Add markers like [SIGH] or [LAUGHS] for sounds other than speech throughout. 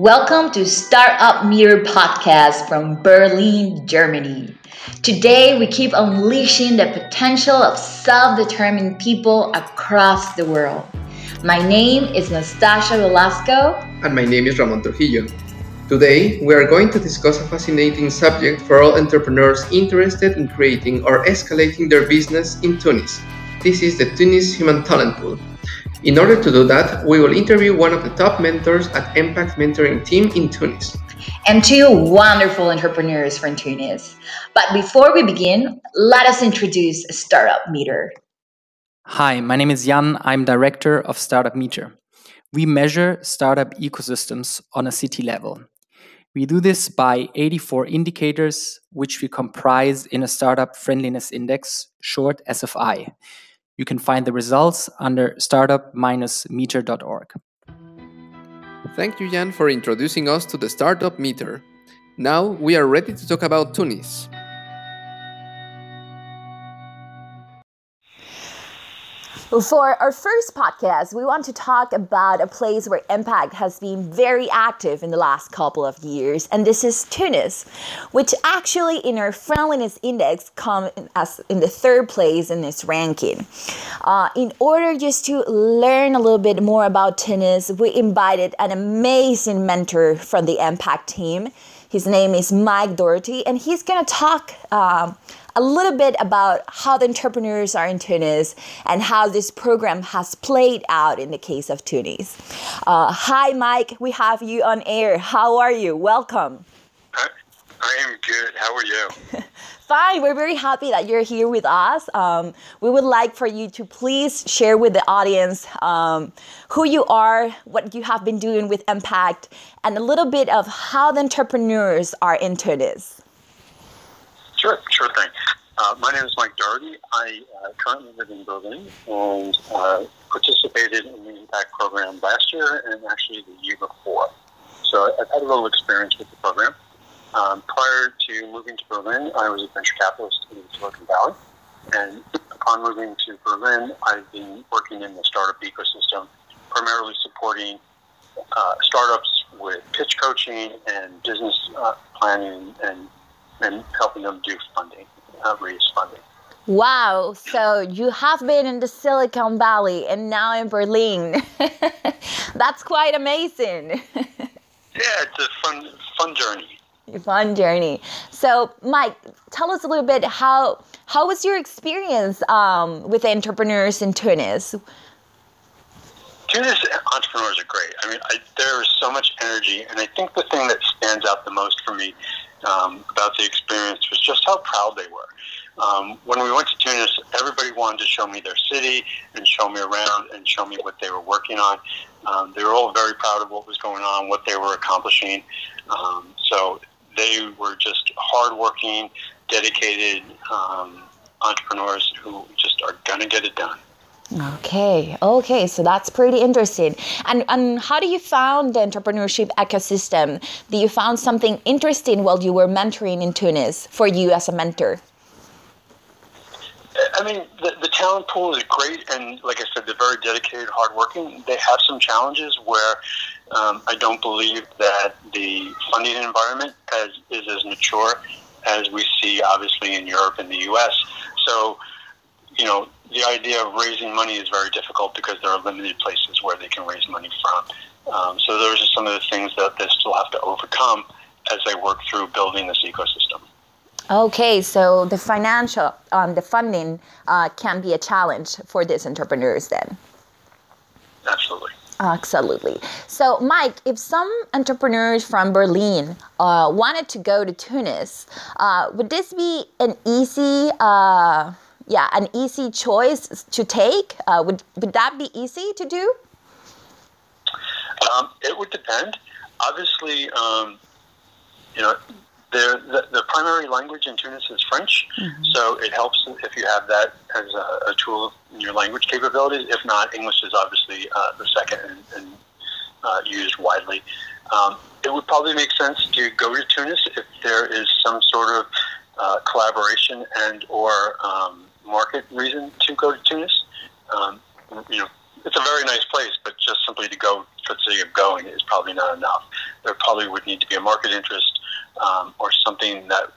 Welcome to Startup Meter podcast from Berlin, Germany. Today, we keep unleashing the potential of self determined people across the world. My name is Nastasia Velasco. And my name is Ramon Trujillo. Today, we are going to discuss a fascinating subject for all entrepreneurs interested in creating or escalating their business in Tunis. This is the Tunis Human Talent Pool. In order to do that, we will interview one of the top mentors at Impact Mentoring Team in Tunis. And two wonderful entrepreneurs from Tunis. But before we begin, let us introduce Startup Meter. Hi, my name is Jan. I'm director of Startup Meter. We measure startup ecosystems on a city level. We do this by 84 indicators, which we comprise in a Startup Friendliness Index, short SFI. You can find the results under startup-meter.org. Thank you, Jan, for introducing us to the Startup Meter. Now we are ready to talk about Tunis. For our first podcast, we want to talk about a place where Impact has been very active in the last couple of years, and this is Tunis, which actually in our friendliness index come as in the third place in this ranking. Uh, in order just to learn a little bit more about Tunis, we invited an amazing mentor from the Impact team. His name is Mike Doherty, and he's gonna talk. Um, a little bit about how the entrepreneurs are in Tunis and how this program has played out in the case of Tunis. Uh, hi, Mike. We have you on air. How are you? Welcome. I, I am good. How are you? [LAUGHS] Fine. We're very happy that you're here with us. Um, we would like for you to please share with the audience um, who you are, what you have been doing with Impact, and a little bit of how the entrepreneurs are in Tunis. Sure, sure thing. Uh, my name is Mike Doherty. I uh, currently live in Berlin and uh, participated in the Impact program last year and actually the year before. So I've had a little experience with the program. Um, prior to moving to Berlin, I was a venture capitalist in Silicon Valley. And upon moving to Berlin, I've been working in the startup ecosystem, primarily supporting uh, startups with pitch coaching and business uh, planning and and helping them do funding, uh, raise funding. Wow, so you have been in the Silicon Valley and now in Berlin. [LAUGHS] That's quite amazing. [LAUGHS] yeah, it's a fun fun journey. Fun journey. So, Mike, tell us a little bit how how was your experience um, with entrepreneurs in Tunis? Tunis entrepreneurs are great. I mean, I, there is so much energy, and I think the thing that stands out the most for me um, about the experience was just how proud they were. Um, when we went to Tunis, everybody wanted to show me their city and show me around and show me what they were working on. Um, they were all very proud of what was going on, what they were accomplishing. Um, so they were just hardworking, dedicated um, entrepreneurs who just are going to get it done. Okay, okay, so that's pretty interesting. And and how do you found the entrepreneurship ecosystem? Do you found something interesting while you were mentoring in Tunis for you as a mentor? I mean, the, the talent pool is great, and like I said, they're very dedicated, hardworking. They have some challenges where um, I don't believe that the funding environment as, is as mature as we see, obviously, in Europe and the U.S. So, you know, the idea of raising money is very difficult because there are limited places where they can raise money from. Um, so those are some of the things that they still have to overcome as they work through building this ecosystem. Okay, so the financial, um, the funding uh, can be a challenge for these entrepreneurs then. Absolutely. Absolutely. So, Mike, if some entrepreneurs from Berlin uh, wanted to go to Tunis, uh, would this be an easy? Uh, yeah, an easy choice to take? Uh, would would that be easy to do? Um, it would depend. Obviously, um, you know, the, the, the primary language in Tunis is French, mm-hmm. so it helps if you have that as a, a, tool in your language capabilities. If not, English is obviously uh, the second and, and uh, used widely. Um, it would probably make sense to go to Tunis if there is some sort of uh, collaboration and or um, market reason to go to Tunis. Um, you know, it's a very nice place, but just simply to go for the sake of going is probably not enough. there probably would need to be a market interest um, or something that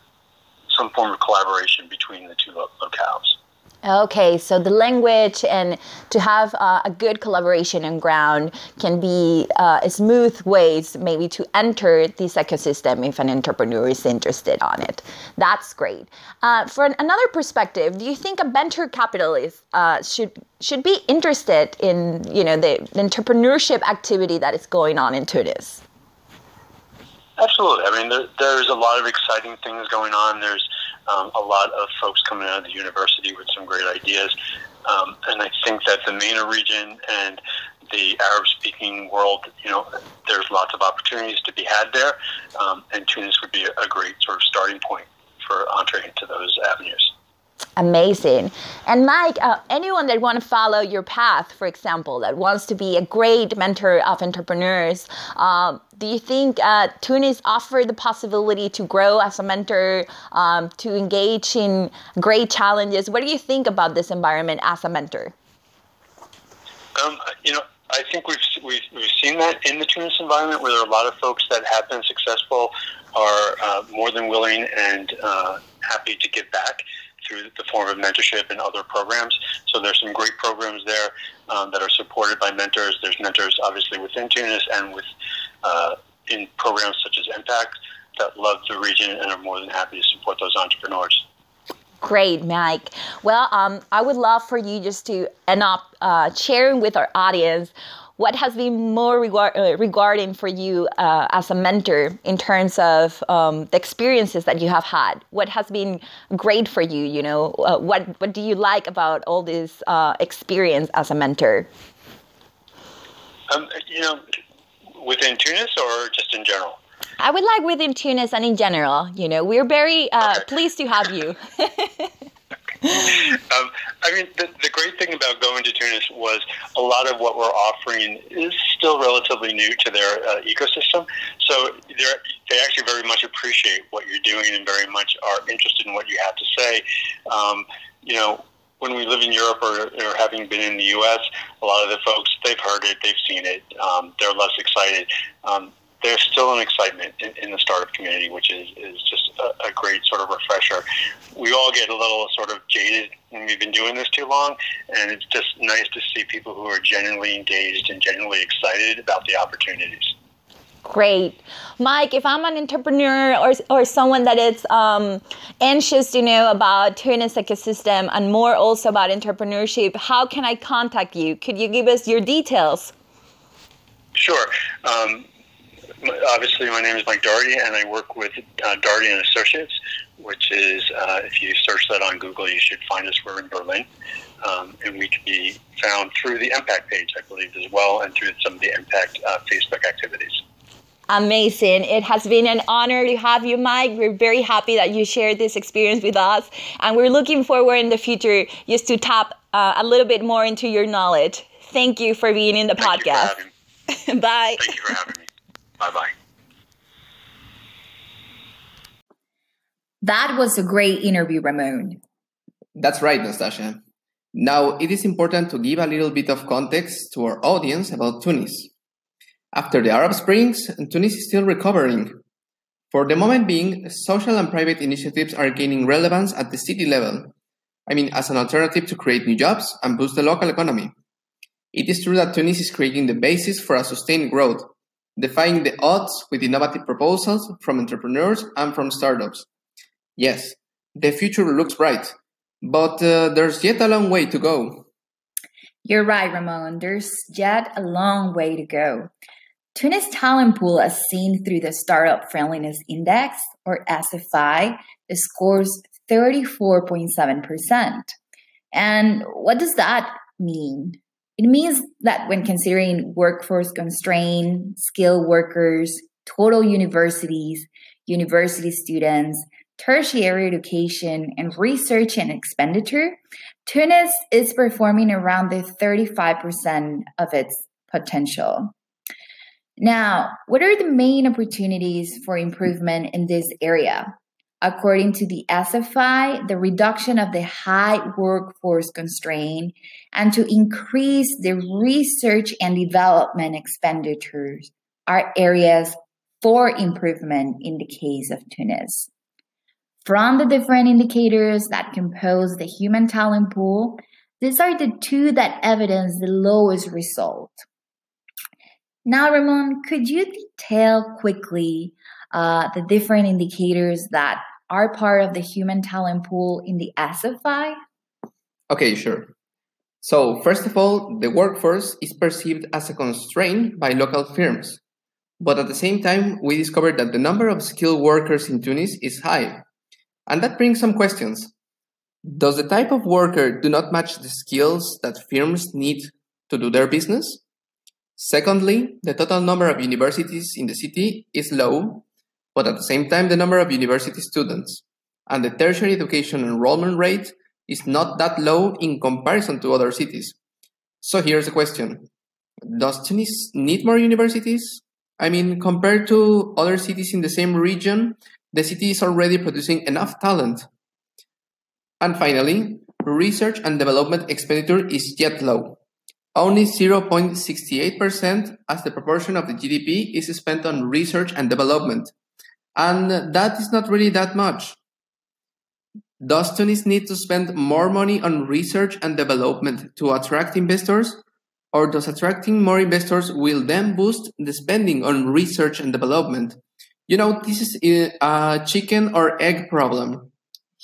some form of collaboration between the two locales. Okay, so the language and to have uh, a good collaboration on ground can be uh, a smooth ways maybe to enter this ecosystem if an entrepreneur is interested on it. That's great. Uh, for another perspective, do you think a venture capitalist uh, should should be interested in you know the, the entrepreneurship activity that is going on in Tunis? Absolutely. I mean, there, there's a lot of exciting things going on. There's um, a lot of folks coming out of the university with some great ideas. Um, and I think that the MENA region and the Arab-speaking world, you know, there's lots of opportunities to be had there, um, and Tunis would be a great sort of starting point for entree into those avenues. Amazing. And Mike, uh, anyone that want to follow your path, for example, that wants to be a great mentor of entrepreneurs, um, do you think uh, Tunis offer the possibility to grow as a mentor, um, to engage in great challenges? What do you think about this environment as a mentor? Um, you know, I think we've, we've, we've seen that in the Tunis environment where there are a lot of folks that have been successful, are uh, more than willing and uh, happy to give back through the form of mentorship and other programs. So there's some great programs there um, that are supported by mentors. There's mentors obviously within Tunis and with uh, in programs such as Impact that love the region and are more than happy to support those entrepreneurs. Great, Mike. Well, um, I would love for you just to end up uh, sharing with our audience what has been more regard, uh, regarding for you uh, as a mentor in terms of um, the experiences that you have had? What has been great for you? You know, uh, what what do you like about all this uh, experience as a mentor? Um, you know, within Tunis or just in general. I would like within Tunis and in general. You know, we're very uh, okay. pleased to have you. [LAUGHS] [LAUGHS] um, I mean, the, the great thing about Tunis was a lot of what we're offering is still relatively new to their uh, ecosystem. So they actually very much appreciate what you're doing and very much are interested in what you have to say. Um, you know, when we live in Europe or, or having been in the U.S., a lot of the folks they've heard it, they've seen it, um, they're less excited. Um, there's still an excitement in, in, the startup community, which is, is just a, a, great sort of refresher. We all get a little sort of jaded when we've been doing this too long, and it's just nice to see people who are genuinely engaged and genuinely excited about the opportunities. Great. Mike, if I'm an entrepreneur or, or someone that is um, anxious to know about Tunis ecosystem and more also about entrepreneurship, how can I contact you? Could you give us your details? Sure. Um, obviously, my name is Mike Doherty, and I work with uh, Doherty and Associates, which is, uh, if you search that on Google, you should find us. We're in Berlin. Um, and we can be found through the Impact page, I believe, as well, and through some of the Impact uh, Facebook activities. Amazing. It has been an honor to have you, Mike. We're very happy that you shared this experience with us. And we're looking forward in the future just to tap uh, a little bit more into your knowledge. Thank you for being in the Thank podcast. [LAUGHS] Bye. Thank you for having me. Bye bye. That was a great interview, Ramon. That's right, Nastasia. Now, it is important to give a little bit of context to our audience about Tunis. After the Arab Springs, Tunis is still recovering. For the moment being, social and private initiatives are gaining relevance at the city level. I mean, as an alternative to create new jobs and boost the local economy. It is true that Tunis is creating the basis for a sustained growth, defying the odds with innovative proposals from entrepreneurs and from startups. Yes, the future looks bright, but uh, there's yet a long way to go. You're right, Ramon. There's yet a long way to go. Tunis talent pool, as seen through the Startup Friendliness Index, or SFI, scores 34.7%. And what does that mean? It means that when considering workforce constraint, skilled workers, total universities, university students, tertiary education, and research and expenditure, Tunis is performing around the 35% of its potential. Now, what are the main opportunities for improvement in this area? According to the SFI, the reduction of the high workforce constraint and to increase the research and development expenditures are areas for improvement in the case of Tunis. From the different indicators that compose the human talent pool, these are the two that evidence the lowest result. Now, Ramon, could you detail quickly uh, the different indicators that are part of the human talent pool in the SFI? Okay, sure. So, first of all, the workforce is perceived as a constraint by local firms. But at the same time, we discovered that the number of skilled workers in Tunis is high. And that brings some questions. Does the type of worker do not match the skills that firms need to do their business? Secondly, the total number of universities in the city is low, but at the same time, the number of university students and the tertiary education enrollment rate is not that low in comparison to other cities. So here's the question. Does Tunis need more universities? I mean, compared to other cities in the same region, the city is already producing enough talent. And finally, research and development expenditure is yet low. Only 0.68% as the proportion of the GDP is spent on research and development. And that is not really that much. Does Tunis need to spend more money on research and development to attract investors? Or does attracting more investors will then boost the spending on research and development? You know, this is a chicken or egg problem.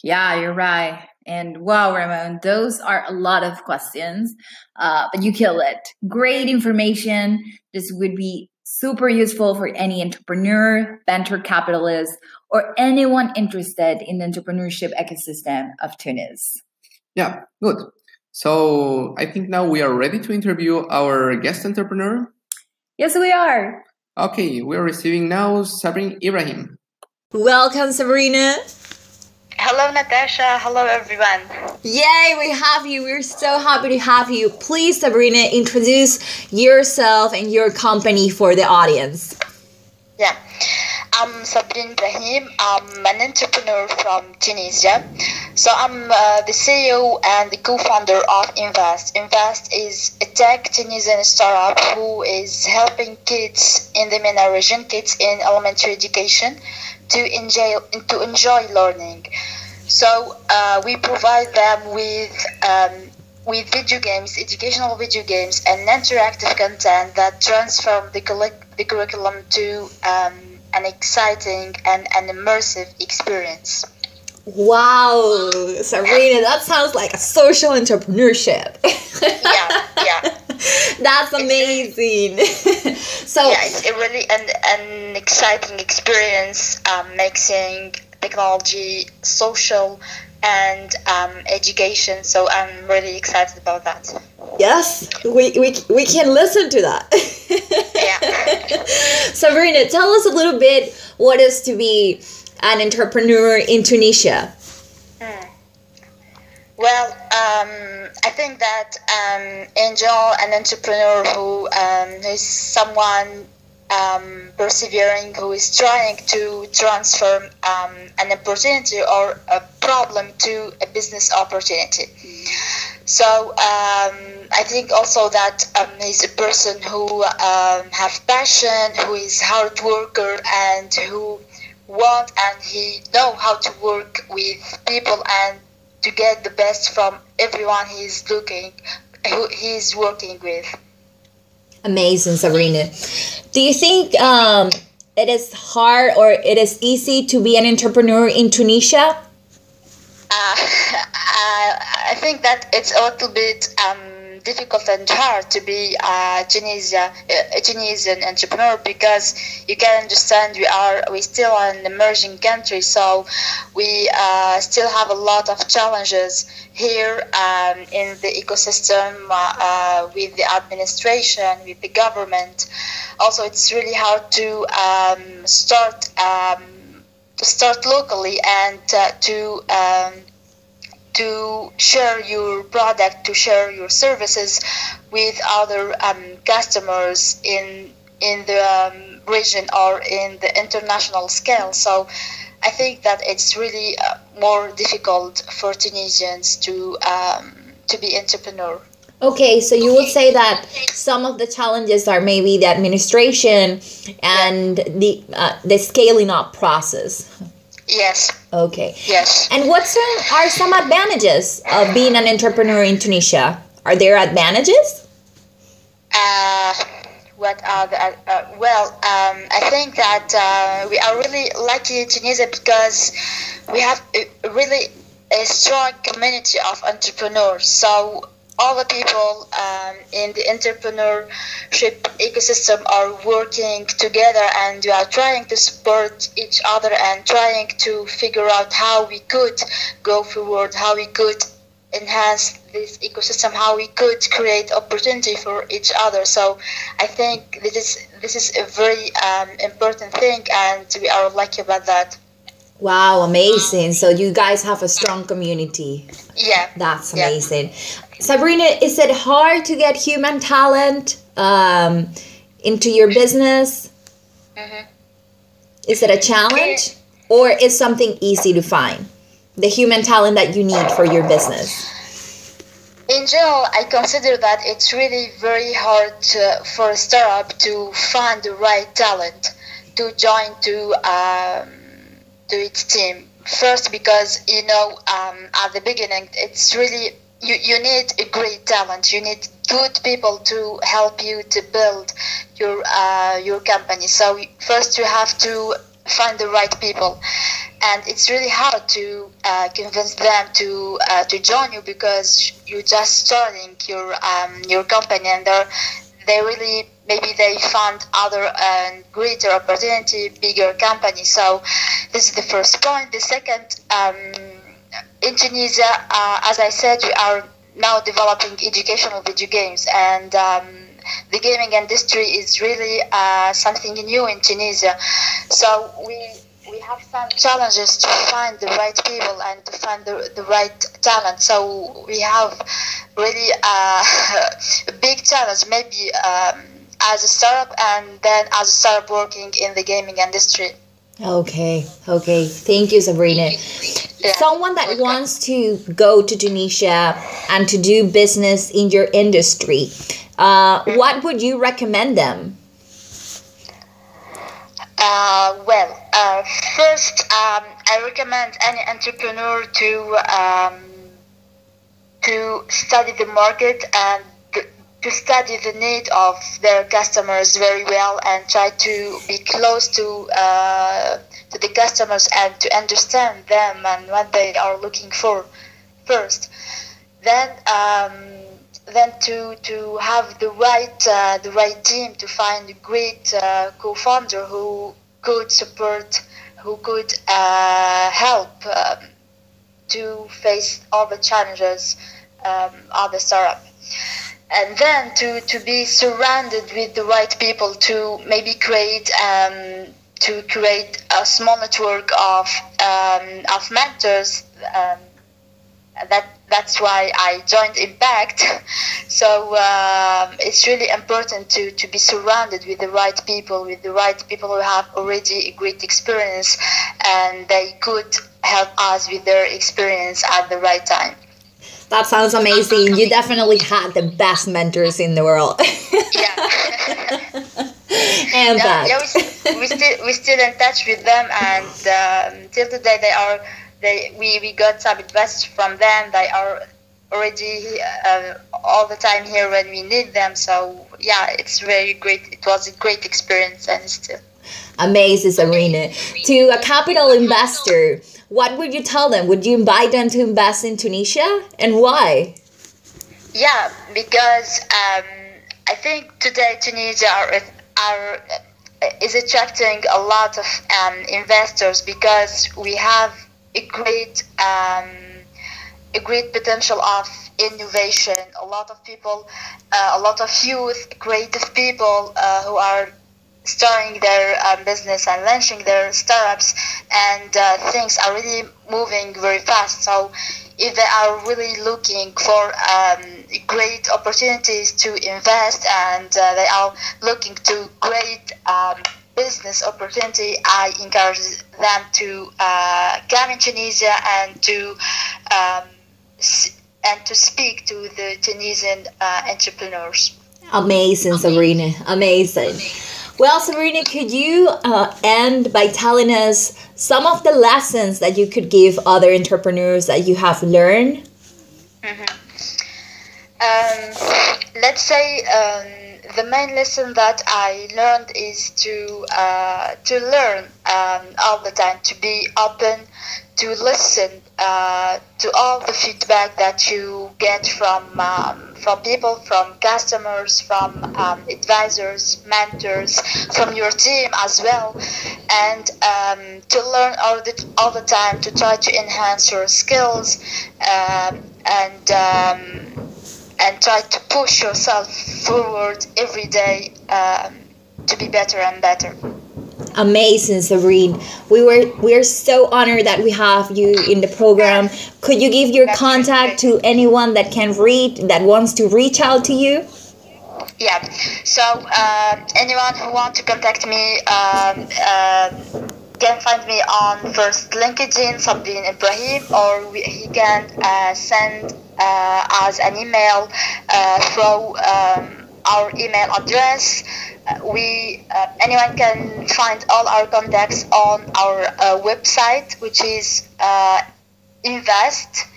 Yeah, you're right. And wow, Ramon, those are a lot of questions, uh, but you kill it. Great information. This would be super useful for any entrepreneur, venture capitalist, or anyone interested in the entrepreneurship ecosystem of Tunis. Yeah, good. So I think now we are ready to interview our guest entrepreneur. Yes, we are. Okay, we're receiving now Sabrina Ibrahim. Welcome, Sabrina. Hello, Natasha. Hello, everyone. Yay, we have you. We're so happy to have you. Please, Sabrina, introduce yourself and your company for the audience. Yeah. I'm Sabrina Ibrahim. I'm an entrepreneur from Tunisia. So I'm uh, the CEO and the co-founder of Invest. Invest is a tech Tunisian startup who is helping kids in the MENA region, kids in elementary education, to enjoy to enjoy learning. So uh, we provide them with um, with video games, educational video games, and interactive content that transform the, the curriculum to um, an exciting and an immersive experience. Wow, Sabrina, that sounds like a social entrepreneurship. yeah, yeah. [LAUGHS] That's amazing. [LAUGHS] so yeah, it's really an, an exciting experience um, mixing technology, social, and um, education. So I'm really excited about that. Yes, we, we, we can listen to that. yeah. [LAUGHS] Sabrina, tell us a little bit what is to be an entrepreneur in Tunisia. Hmm. Well, um, I think that um, Angel, an entrepreneur who um, is someone um, persevering, who is trying to transform um, an opportunity or a problem to a business opportunity. So um, I think also that um, he's a person who um, have passion, who is hard worker, and who want and he know how to work with people and to get the best from everyone he's looking, who he's working with. Amazing, Sabrina. Do you think um, it is hard or it is easy to be an entrepreneur in Tunisia? Uh, [LAUGHS] I think that it's a little bit um, difficult and hard to be a Tunisia, a Tunisian entrepreneur because you can understand we are we still an emerging country, so we uh, still have a lot of challenges here um, in the ecosystem uh, uh, with the administration, with the government. Also, it's really hard to um, start um, to start locally and uh, to um, to share your product, to share your services with other um, customers in in the um, region or in the international scale. So I think that it's really uh, more difficult for Tunisians to um, to be entrepreneur. Okay, so you would say that some of the challenges are maybe the administration and the uh, the scaling up process. Yes. Okay. Yes. And what are some advantages of being an entrepreneur in Tunisia? Are there advantages? Uh, what are the, uh, well, um, I think that uh, we are really lucky in Tunisia because we have a, really a strong community of entrepreneurs. So all the people um, in the entrepreneurship ecosystem are working together and we are trying to support each other and trying to figure out how we could go forward, how we could enhance this ecosystem, how we could create opportunity for each other. So I think this is this is a very um, important thing, and we are lucky about that. Wow, amazing! So you guys have a strong community. Yeah, That's Yeah. Sabrina, is it hard to get human talent um, into your business? Mhm. Is it a challenge or is something easy to find? The human talent that you need for your business. in general, I consider that it's really very hard to, for a startup to find the right talent to join to um, to its team. First, because you know um, at the beginning, it's really you, you need a great talent. You need good people to help you to build your uh, your company. So first, you have to find the right people and it's really hard to uh, convince them to uh, to join you because you're just starting your um, your company and they're they really maybe they found other and greater opportunity bigger company so this is the first point the second um, in tunisia uh, as i said we are now developing educational video games and um, the gaming industry is really uh, something new in tunisia so we we have some challenges to find the right people and to find the, the right talent. So we have really uh, [LAUGHS] a big challenge, maybe um, as a startup and then as a startup working in the gaming industry. Okay, okay. Thank you, Sabrina. Yeah. Someone that Okay. wants to go to Tunisia and to do business in your industry, uh, what would you recommend them? Uh, well, uh, first, um, I recommend any entrepreneur to um, to study the market and to study the need of their customers very well and try to be close to uh, to the customers and to understand them and what they are looking for first. Then. Um, then to, to have the right uh, the right team to find a great uh, co-founder who could support who could uh, help um, to face all the challenges um, of the startup and then to, to be surrounded with the right people to maybe create um, to create a small network of um, of mentors um, that that's why I joined Impact. [LAUGHS] So um, it's really important to, to be surrounded with the right people, with the right people who have already a great experience, and they could help us with their experience at the right time. That sounds amazing. You definitely had the best mentors in the world. Yeah. [LAUGHS] and yeah, back. yeah, we, we still we still in touch with them, and um, till today they are they we, we got some advice from them. They are already uh, all the time here when we need them. So yeah, it's very great. It was a great experience, and still. Amazing, Sabrina. To a capital investor, what would you tell them? Would you invite them to invest in Tunisia? And why? Yeah, because um, I think today Tunisia are, are is attracting a lot of um, investors because we have a great um, a great potential of innovation. A lot of people, uh, a lot of youth, creative people uh, who are starting their um, business and launching their startups, and uh, things are really moving very fast. So, if they are really looking for um, great opportunities to invest and uh, they are looking to great um, business opportunity, I encourage them to uh, come in Tunisia and to um, and to speak to the Tunisian uh, entrepreneurs. Amazing, Sabrina. Amazing. Well, Sabrina, could you uh, end by telling us some of the lessons that you could give other entrepreneurs that you have learned? Mm-hmm. Um, let's say um, the main lesson that I learned is to uh, to learn um, all the time, to be open, to listen uh, to all the feedback that you get from um, from people, from customers, from um, advisors, mentors, from your team as well, and um, to learn all the all the time to try to enhance your skills um, and um, and try to push yourself forward every day um, to be better and better amazing Sabrine. We were we're so honored that we have you in the program. Could you give your contact to anyone that can read that wants to reach out to you? Yeah. So uh, anyone who wants to contact me um, uh, can find me on first LinkedIn, Sabrine Ibrahim, or he can uh, send uh, us an email uh, through um, our email address we uh, anyone can find all our contacts on our uh, website, which is uh, invest.tn.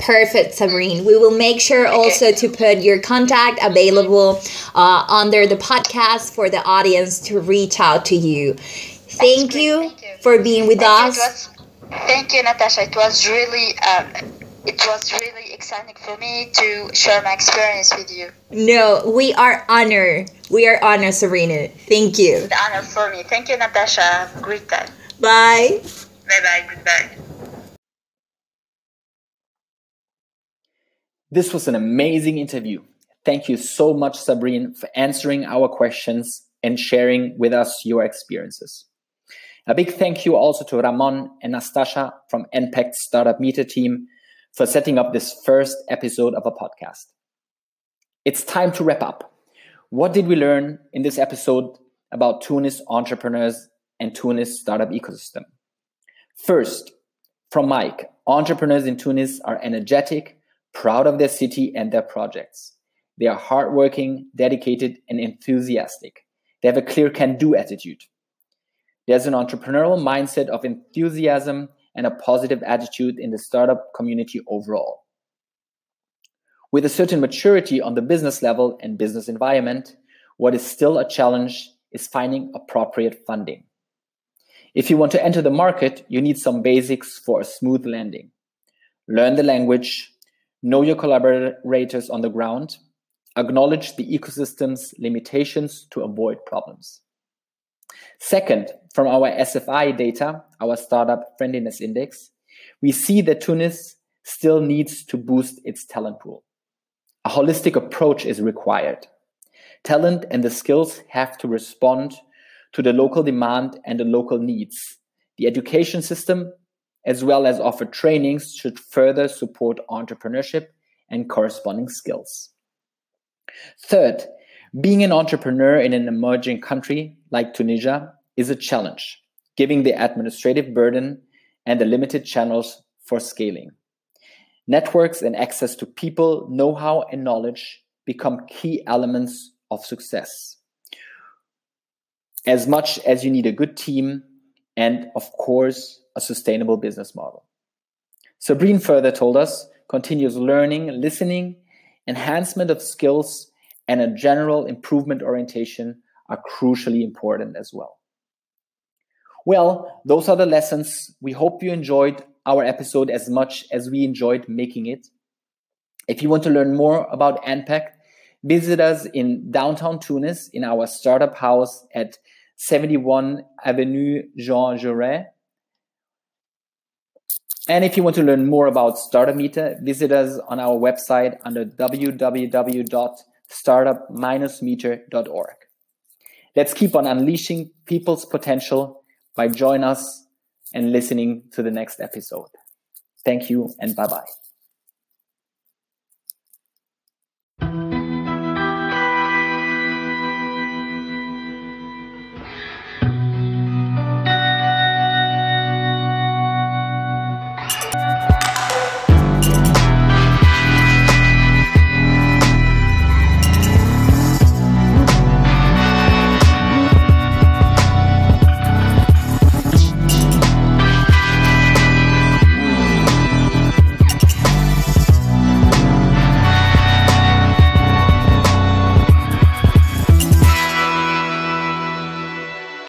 Perfect, Sabrine. We will make sure also to put your contact available uh, under the podcast for the audience to reach out to you. Thank you, Thank you, for being with thank us. You, was, thank you, Natasha. It was really um, it was really exciting for me to share my experience with you. No, we are honored. We are honored, Serena. Thank you. The honor for me. Thank you, Natasha. Have a great time. Bye. Bye bye. Goodbye. This was an amazing interview. Thank you so much, Sabrine, for answering our questions and sharing with us your experiences. A big thank you also to Ramon and Nastasha from NPACT Startup Meter team for setting up this first episode of a podcast. It's time to wrap up. What did we learn in this episode about Tunis entrepreneurs and Tunis startup ecosystem? First, from Mike, entrepreneurs in Tunis are energetic, proud of their city and their projects. They are hardworking, dedicated, and enthusiastic. They have a clear can do attitude. There's an entrepreneurial mindset of enthusiasm and a positive attitude in the startup community overall. With a certain maturity on the business level and business environment, what is still a challenge is finding appropriate funding. If you want to enter the market, you need some basics for a smooth landing. Learn the language, know your collaborators on the ground, acknowledge the ecosystem's limitations to avoid problems. Second, from our SFI data, our Startup Friendliness Index, we see that Tunis still needs to boost its talent pool. A holistic approach is required. Talent and the skills have to respond to the local demand and the local needs. The education system, as well as offer trainings, should further support entrepreneurship and corresponding skills. Third, being an entrepreneur in an emerging country like Tunisia is a challenge, given the administrative burden and the limited channels for scaling. Networks and access to people, know how, and knowledge become key elements of success. As much as you need a good team and, of course, a sustainable business model. Sabrine further told us continuous learning, listening, enhancement of skills, and a general improvement orientation are crucially important as well. Well, those are the lessons. We hope you enjoyed our episode as much as we enjoyed making it. If you want to learn more about NPACT, visit us in downtown Tunis in our startup house at 71 Avenue Jean Jaurès. And if you want to learn more about Startup Meter, visit us on our website under www.startup-meter.org. Let's keep on unleashing people's potential by joining us and listening to the next episode. Thank you and bye bye.